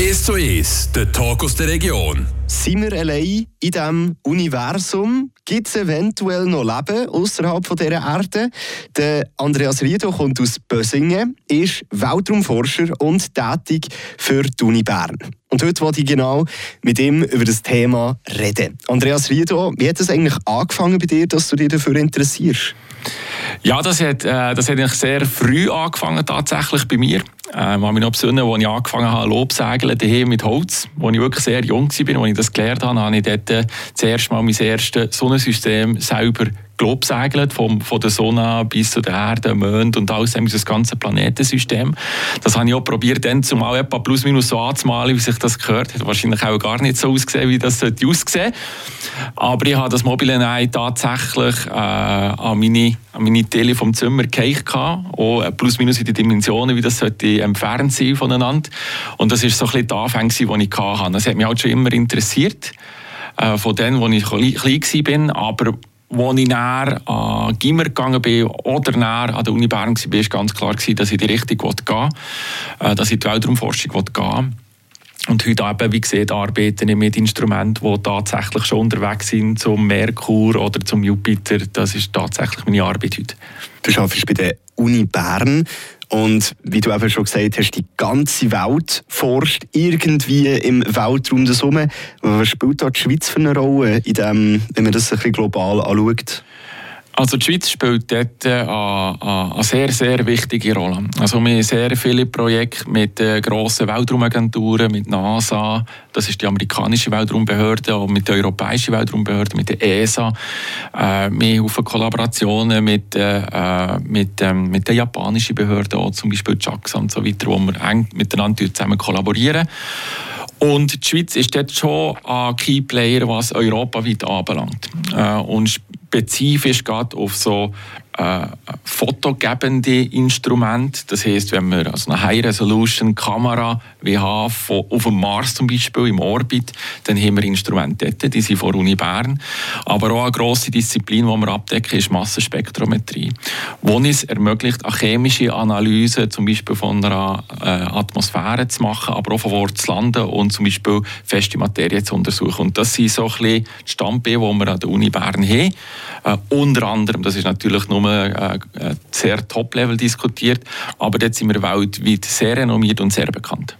1 zu 1, der Talk aus der Region. Sind wir allein in diesem Universum? Gibt es eventuell noch Leben außerhalb dieser Erde? Der Andreas Riedo kommt aus Bösingen, ist Weltraumforscher und tätig für die Uni Bern. Und heute wollte ich genau mit ihm über das Thema reden. Andreas Riedo, wie hat es eigentlich angefangen bei dir, dass du dich dafür interessierst? Ja, das hat, äh, das hat eigentlich sehr früh angefangen tatsächlich bei mir. Äh, ich kann mich noch besinnen, als ich angefangen habe, Lobsegeln daheim mit Holz, als ich wirklich sehr jung war, als ich das gelernt habe, habe ich dort äh, zuerst mal mein erstes Sonnensystem selber Glob segelt, vom, von der Sonne bis zu der Erde, Mond und alles, das ganze Planetensystem. Das habe ich auch probiert, dann zumal etwa plus minus so anzumalen, wie sich das gehört. Hat wahrscheinlich auch gar nicht so ausgesehen, wie das sollte aussehen. Aber ich habe das Mobile Eye tatsächlich äh, an meine, an meine Tele vom Zimmer gehabt, auch plus minus in die Dimensionen, wie das sollte entfernt sein voneinander. Und das ist so ein bisschen der Anfang, den ich hatte. Das hat mich halt schon immer interessiert äh, von denen, als ich klein war. Aber als ich näher an Gimmer gegangen bin oder näher an der Uni Bern war, war ganz klar, dass ich die Richtung gehen will, äh, dass ich die Weltraumforschung gehen will. Und heute eben, wie gesagt, arbeite ich mit Instrumenten, die tatsächlich schon unterwegs sind zum Merkur oder zum Jupiter. Das ist tatsächlich meine Arbeit heute. Du arbeitest bei der Uni Bern. Und wie du eben schon gesagt hast, die ganze Welt forscht irgendwie im Weltraum das um. Was spielt da die Schweiz für eine Rolle, in dem, wenn man das ein bisschen global anschaut? Also die Schweiz spielt dort äh, eine sehr, sehr wichtige Rolle. Also wir haben sehr viele Projekte mit äh, grossen Weltraumagenturen, mit NASA, das ist die amerikanische Weltraumbehörde, und mit der europäischen Weltraumbehörde, mit der ESA. Äh, wir haben Kollaborationen mit, äh, mit, ähm, mit der japanischen Behörde, auch zum Beispiel JAXA und so weiter, wo wir eng miteinander zusammen kollaborieren. Und die Schweiz ist dort schon ein Key Player, was europaweit anbelangt. Äh, und spezifisch gerade auf so äh, fotogebende Instrumente. Das heißt, wenn wir also eine High-Resolution-Kamera haben, von, auf dem Mars zum Beispiel, im Orbit, dann haben wir Instrumente dort, die sind von Uni Bern. Aber auch eine grosse Disziplin, die wir abdecken, ist Massenspektrometrie, wo es ermöglicht, eine chemische Analyse zum Beispiel von einer äh, Atmosphäre zu machen, aber auch von Ort zu landen und zum Beispiel feste Materie zu untersuchen. Und das sind so ein bisschen die Standbeine, die wir an der Uni Bern haben. Äh, unter anderem, das ist natürlich nur äh, äh, sehr Top-Level diskutiert, aber dort sind wir weltweit sehr renommiert und sehr bekannt.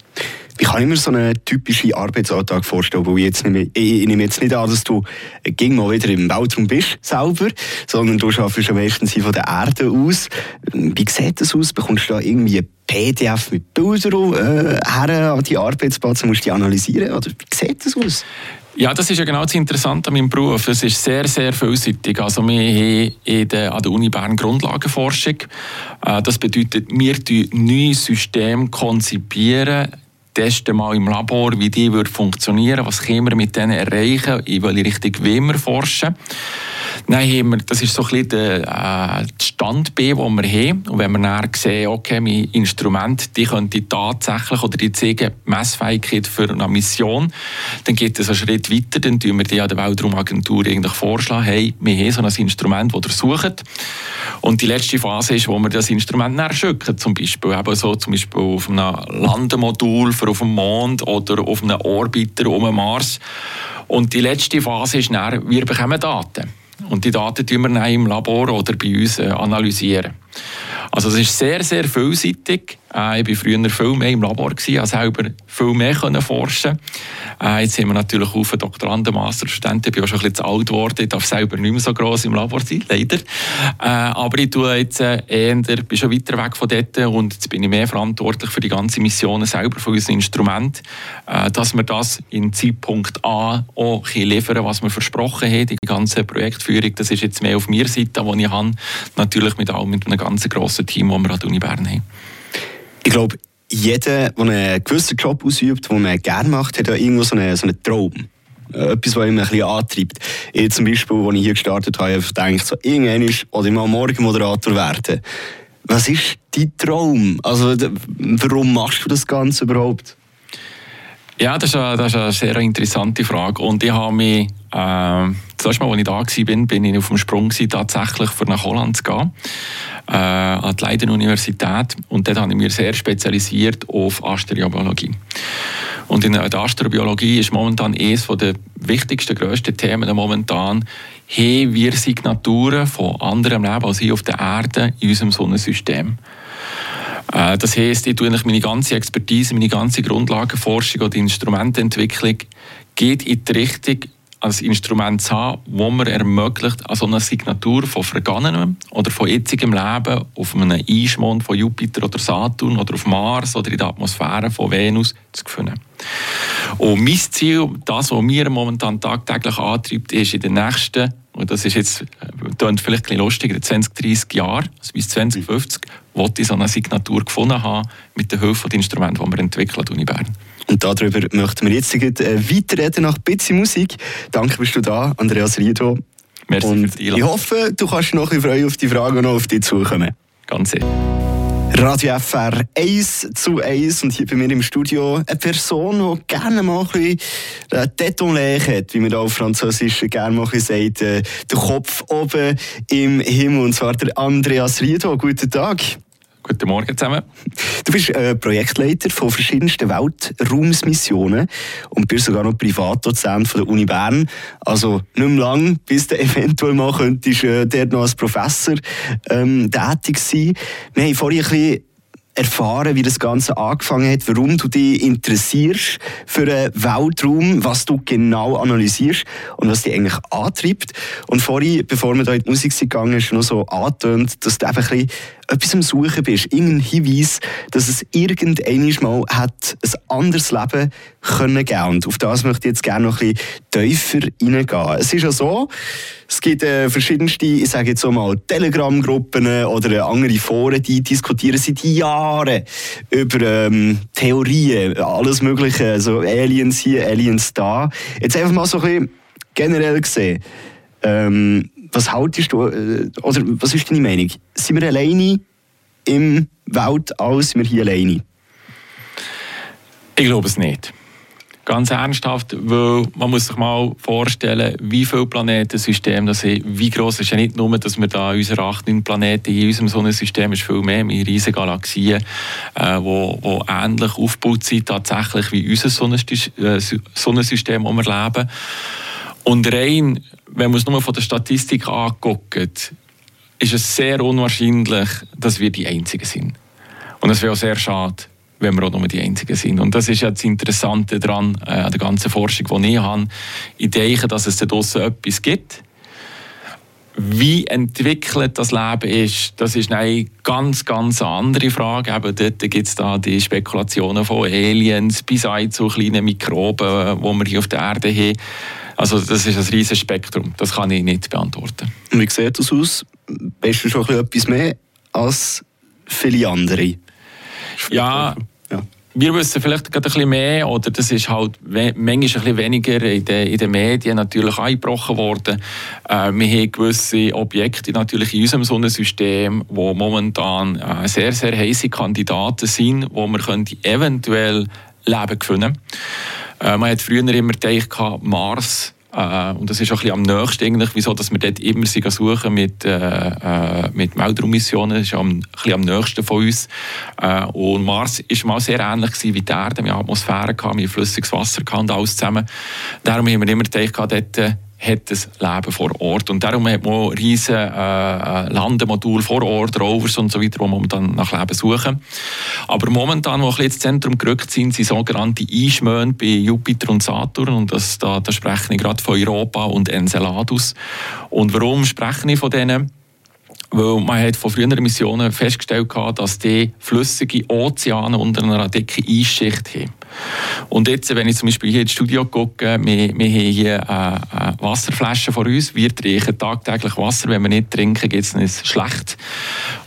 Wie kann ich mir so einen typischen Arbeitsalltag vorstellen? Wo ich, jetzt mehr, ich, nehme jetzt nicht an, dass du ging mal wieder im Weltraum bist, selber, sondern du arbeitest ja meistens von der Erde aus. Wie sieht das aus? Bekommst du da irgendwie ein PDF mit Bildern äh, her an die Arbeitsplätze? Musst die analysieren? Oder wie sieht das aus? Ja, das ist ja genau das Interessante an meinem Beruf. Es ist sehr, sehr vielseitig. Also wir haben in der, an der Uni Bern Grundlagenforschung. Äh, das bedeutet, wir konzipieren neue Systeme konzipieren, testen mal im Labor, wie die funktionieren, was können wir mit denen erreichen, in welche Richtung wollen wir forschen. Dann haben wir, das ist so ein bisschen der äh, Stand B, den wir haben. Und wenn wir dann sehen, okay, mein Instrument, die könnte tatsächlich oder die zeigen Messfähigkeit für eine Mission, dann geht es einen Schritt weiter, dann tun wir die an der Weltraumagentur eigentlich vorschlagen, hey, wir haben so ein Instrument, das ihr sucht. Und die letzte Phase ist, wo wir das Instrument dann schicken, zum Beispiel. Eben so, zum Beispiel auf einem Landemodul für auf dem Mond oder auf einem Orbiter um den Mars. Und die letzte Phase ist dann, wir bekommen Daten. Und die Daten tun wir dann im Labor oder bei uns äh, analysieren. Also es ist sehr, sehr vielseitig. Äh, ich war früher viel mehr im Labor, gewesen, als selber viel mehr können forschen äh, Jetzt haben wir natürlich auch Doktoranden, Masterstudenten. Ich bin auch schon ein bisschen zu alt geworden. Ich darf selber nicht mehr so gross im Labor sein, leider. Äh, aber ich tue jetzt äh, eher, bin schon weiter weg von dort und jetzt bin ich mehr verantwortlich für die ganze Mission selber, von unserem Instrument, äh, dass wir das in Zeitpunkt A auch liefern was wir versprochen haben. Die ganze Projektführung, das ist jetzt mehr auf meiner Seite, die ich habe. Natürlich mit, auch mit einem ganz grossen Team, das wir an der Uni Bern haben. Ich glaube, jeder, der einen gewissen Job ausübt, den man gerne macht, hat ja irgendwo so einen, so einen Traum. Etwas, was ihn ein bisschen antreibt. Ich zum Beispiel, als ich hier gestartet habe, habe ich gedacht, so, irgendwann oder ich mal morgen Moderator werden. Was ist dein Traum? Also, warum machst du das Ganze überhaupt? Ja, das ist, eine, das ist eine sehr interessante Frage. Und ich habe mich, äh, das erste Mal, als ich da war, bin ich auf dem Sprung tatsächlich nach Holland zu gehen, äh, an die Leiden Universität. Und dort habe ich mich sehr spezialisiert auf Astrobiologie. Und in der Astrobiologie ist momentan eines der wichtigsten, grössten Themen momentan, haben wir Signaturen von anderem Leben als hier auf der Erde in unserem Sonnensystem. Äh, das heisst, ich tue meine ganze Expertise, meine ganze Grundlagenforschung oder Instrumententwicklung geht in die Richtung, ein Instrument zu haben, das mir ermöglicht, also eine Signatur von vergangenem oder von jetzigem Leben auf einem Eismond von Jupiter oder Saturn oder auf Mars oder in der Atmosphäre von Venus zu finden. Und mein Ziel, das, was mir momentan tagtäglich antreibt, ist in den nächsten, und das ist jetzt klingt vielleicht ein bisschen lustig, in 20, 30 Jahren, also bis 2050, wollte ich so eine Signatur gefunden haben mit der Hilfe der Instrumente, die wir entwickeln, Uni Bern. Und darüber möchten wir jetzt äh, weiterreden nach ein bisschen Musik. Danke, bist du da, Andreas Riedo. Merci und für die Ich hoffe, du kannst noch ein freuen auf die Fragen und auf dich zukommen. Ganz sicher. Radio FR 1 zu 1 und hier bei mir im Studio eine Person, die gerne mal ein bisschen äh, Teton hat, wie man da auf Französisch gerne mal sagt, äh, der Kopf oben im Himmel, und zwar der Andreas Riedo. Guten Tag. Guten Morgen zusammen. Du bist äh, Projektleiter von verschiedensten Weltraumsmissionen und bist sogar noch Privatdozent von der Uni Bern. Also nicht mehr lang, bis du eventuell mal könntest, äh, dort noch als Professor ähm, tätig sein. Wir haben vorhin ein bisschen erfahren, wie das Ganze angefangen hat, warum du dich interessierst für den Weltraum, was du genau analysierst und was dich eigentlich antreibt. Und vorhin, bevor wir da in die Musik gegangen ist, noch so angetönt, dass du einfach ein etwas am Suchen bist, irgendein Hinweis, dass es irgendwann mal hat ein anderes Leben können geben. Und auf das möchte ich jetzt gerne noch ein bisschen tiefer reingehen. Es ist ja so, es gibt äh, verschiedenste, ich sage jetzt so mal, Telegram-Gruppen oder andere Foren, die diskutieren seit Jahren über ähm, Theorien, alles Mögliche, also Aliens hier, Aliens da. Jetzt einfach mal so ein bisschen generell gesehen. Ähm, was haltest du, äh, oder was ist deine Meinung? Sind wir alleine im Weltall, sind wir hier alleine? Ich glaube es nicht. Ganz ernsthaft, weil man muss sich mal vorstellen, wie viele Planetensysteme das sind, wie groß ist ja nicht nur, dass wir da unsere acht, neun Planeten in unserem Sonnensystem ist viel mehr, wir riesige Galaxien, äh, wo, wo ähnlich aufgebaut sind tatsächlich wie unser äh, Sonnensystem, wo wir leben. Und rein, wenn man es nur von der Statistik anguckt, ist es sehr unwahrscheinlich, dass wir die Einzigen sind. Und es wäre auch sehr schade, wenn wir auch nur die Einzigen sind. Und das ist ja das Interessante daran, äh, an der ganzen Forschung, die ich habe. Ich denke, dass es da draussen etwas gibt. Wie entwickelt das Leben ist, das ist eine ganz, ganz andere Frage. Eben dort gibt es da die Spekulationen von Aliens bis hin zu kleinen Mikroben, die wir hier auf der Erde haben. Also das ist ein riesiges Spektrum. Das kann ich nicht beantworten. Und wie sieht das aus? Bist du schon etwas mehr als viele andere? Ja, Wir wissen vielleicht gerade ein bisschen mehr, oder das ist halt manchmal ein bisschen weniger in den, in den Medien natürlich eingebrochen worden. Äh, wir haben gewisse Objekte natürlich in unserem Sonnensystem, wo momentan äh, sehr, sehr heiße Kandidaten sind, wo wir eventuell Leben gewinnen äh, Man hat früher immer gedacht, Mars äh, und das ist auch ein bisschen am nächsten eigentlich, wieso dass wir dort immer suchen mit, äh, äh, mit Weltraummissionen. Das ist am, ein bisschen am nächsten von uns. Äh, und Mars war mal sehr ähnlich wie die Erde. Wir hatten Atmosphäre, wir hatten flüssiges Wasser und alles zusammen. Darum haben wir immer gedacht, dort äh, hat das Leben vor Ort. Und darum hat man riesige äh, äh, Landemodule vor Ort, Rovers und so weiter, wo man dann nach Leben suchen. Aber momentan, wo ein ins Zentrum gerückt sind, sind sogenannte Einschmöne bei Jupiter und Saturn. Und das, da, da spreche ich gerade von Europa und Enceladus. Und warum spreche ich von denen? Weil man hat von früheren Missionen festgestellt hat, dass die flüssige Ozeane unter einer dicken Eisschicht haben. Und jetzt, wenn ich zum Beispiel hier ins Studio gucke, wir, wir haben hier eine, eine Wasserflasche vor uns. Wir trinken tagtäglich Wasser. Wenn wir nicht trinken, geht es uns schlecht.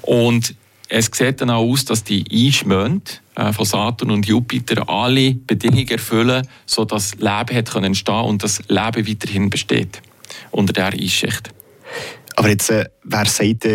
Und es sieht dann auch aus, dass die Eismonde äh, von Saturn und Jupiter alle Bedingungen erfüllen, sodass Leben hat entstehen und das Leben weiterhin besteht unter dieser Eisschicht. Aber jetzt, äh, wer sagt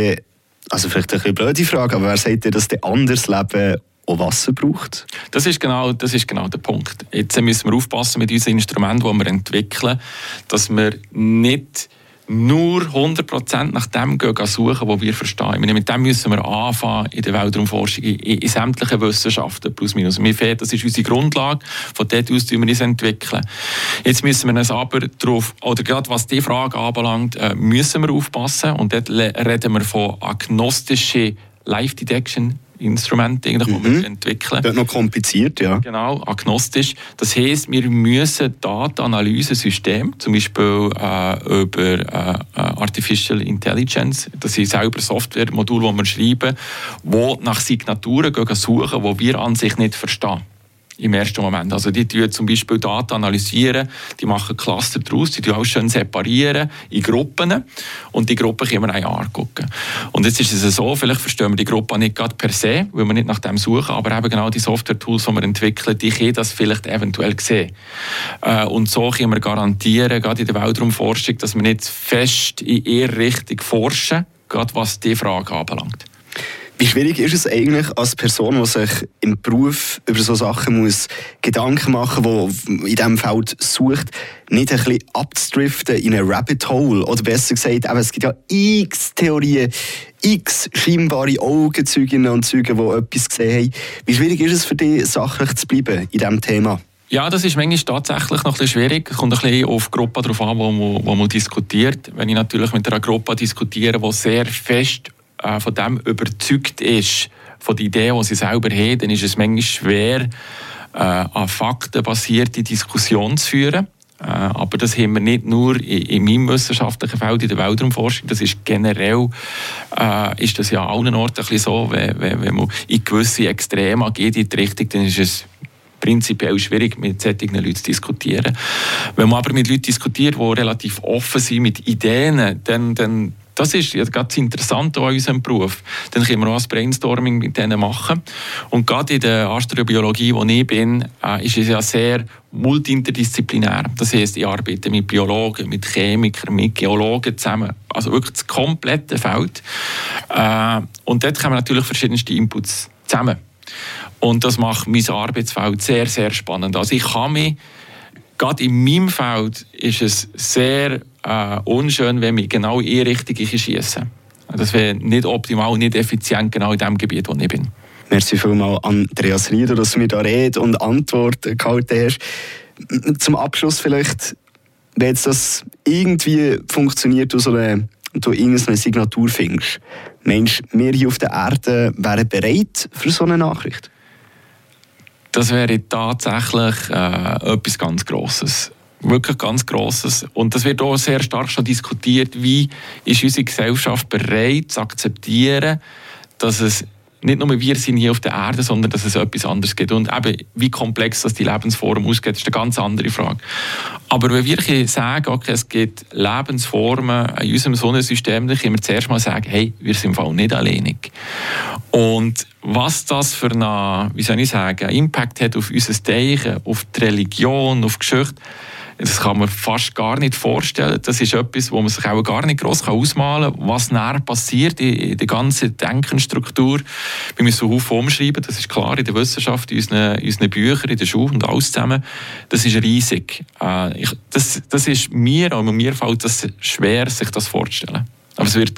also vielleicht eine blöde Frage, aber wer sagt denn, dass der anderes Leben auch Wasser braucht? Das ist, genau, das ist genau der Punkt. Jetzt müssen wir aufpassen mit unseren Instrumenten, die wir entwickeln, dass wir nicht nur 100% nach dem gehen, suchen, was wir verstehen. Meine, mit dem müssen wir anfangen in der Weltraumforschung, in, in sämtlichen Wissenschaften, plus minus. Mir fehlt, das ist unsere Grundlage, von dort aus wir uns entwickeln. Jetzt müssen wir uns aber darauf, oder gerade was die Frage anbelangt, äh, müssen wir aufpassen und dort reden wir von agnostischen Live Detection Instrumente, eigentlich, mhm. die wir entwickeln. Das ist noch kompliziert, ja. Genau, agnostisch. Das heisst, wir müssen Datenanalyse-Systeme, zum Beispiel äh, über äh, äh Artificial Intelligence, das sind selber Software-Module, die wir schreiben, die nach Signaturen suchen, die wir an sich nicht verstehen im ersten Moment. Also die tun zum Beispiel Daten analysieren, die machen Cluster daraus, die auch schön separieren in Gruppen und die Gruppen können wir auch angucken. Und jetzt ist es so, vielleicht verstehen wir die Gruppe nicht gerade per se, weil wir nicht nach dem suchen, aber eben genau die Software-Tools, die wir entwickeln, die können das vielleicht eventuell sehen. Äh, und so können wir garantieren, gerade in der Weltraumforschung, dass wir nicht fest in ihre Richtung forschen, gerade was die Frage anbelangt. Wie schwierig ist es eigentlich als Person, die sich im Beruf über so Sachen muss Gedanken machen muss, die in diesem Feld sucht, nicht ein bisschen abzudriften in ein Rabbit Hole? Oder besser gesagt, es gibt ja x Theorien, x scheinbare Augenzeuginnen und Zeugen, die etwas gesehen haben. Wie schwierig ist es für dich, sachlich zu bleiben in diesem Thema? Ja, das ist manchmal tatsächlich noch ein bisschen schwierig. Es kommt ein bisschen auf die Gruppe darauf an, wo man, wo man diskutiert. Wenn ich natürlich mit einer Gruppe diskutiere, die sehr fest äh, von dem überzeugt ist, von der Idee, die sie selber haben, dann ist es manchmal schwer, äh, an Fakten basierte Diskussionen zu führen. Äh, aber das haben wir nicht nur in, in meinem wissenschaftlichen Feld, in der Weltraumforschung, das ist generell, äh, ist das ja an allen Orten ein bisschen so, wenn, wenn, wenn man in gewisse Extreme geht in die Richtung, dann ist es prinzipiell schwierig, mit solchen Leuten zu diskutieren. Wenn man aber mit Leuten diskutiert, die relativ offen sind mit Ideen, dann, dann das ist ja ganz interessant an unserem Beruf. Dann können wir auch ein Brainstorming mit denen machen. Und gerade in der Astrobiologie, wo ich bin, äh, ist es ja sehr multi-interdisziplinär. Das heißt, ich arbeite mit Biologen, mit Chemikern, mit Geologen zusammen. Also wirklich das komplette Feld. Äh, und dort kommen natürlich verschiedenste Inputs zusammen. Und das macht mein Arbeitsfeld sehr, sehr spannend. Also ich kann mich, gerade in meinem Feld ist es sehr äh, unschön, wenn wir genau in die Richtung schießen. Das wäre nicht optimal, nicht effizient genau in dem Gebiet, wo ich bin. Merci vielmals, Andreas Rieder, dass du mir da Rede und Antwort gehalten hast. Zum Abschluss vielleicht, wenn jetzt das irgendwie funktioniert, du so eine, du irgendeine Signatur findest, meinst du, wir hier auf der Erde wären bereit für so eine Nachricht? Das wäre tatsächlich äh, etwas ganz Grosses wirklich ganz Grosses. Und das wird auch sehr stark schon diskutiert, wie ist unsere Gesellschaft bereit zu akzeptieren, dass es nicht nur wir sind hier auf der Erde, sondern dass es etwas anderes gibt. Und eben, wie komplex das die Lebensform ausgeht, ist eine ganz andere Frage. Aber wenn wir sagen, okay, es gibt Lebensformen in unserem Sonnensystem, dann können wir zuerst mal sagen, hey, wir sind im Fall nicht alleinig. Und was das für einen, wie soll ich sagen, Impact hat auf unser Denken, auf die Religion, auf die Geschichte, das kann man fast gar nicht vorstellen. Das ist etwas, wo man sich auch gar nicht groß ausmalen kann, was näher passiert in, der ganzen Denkenstruktur. Wir müssen so umschreiben, das ist klar in der Wissenschaft, in unseren, in unseren Büchern, in der Schule und alles zusammen. Das ist riesig. Äh, ich, das, das ist mir, und mir fällt es schwer, sich das vorzustellen. Aber es wird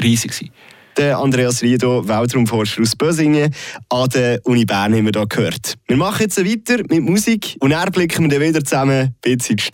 riesig sein. Der Andreas Riedo, Weltraumforscher aus Bösingen, an der Uni Bern haben wir hier gehört. Wir machen jetzt weiter mit Musik und dann blicken wir dann wieder zusammen bis in die Städte.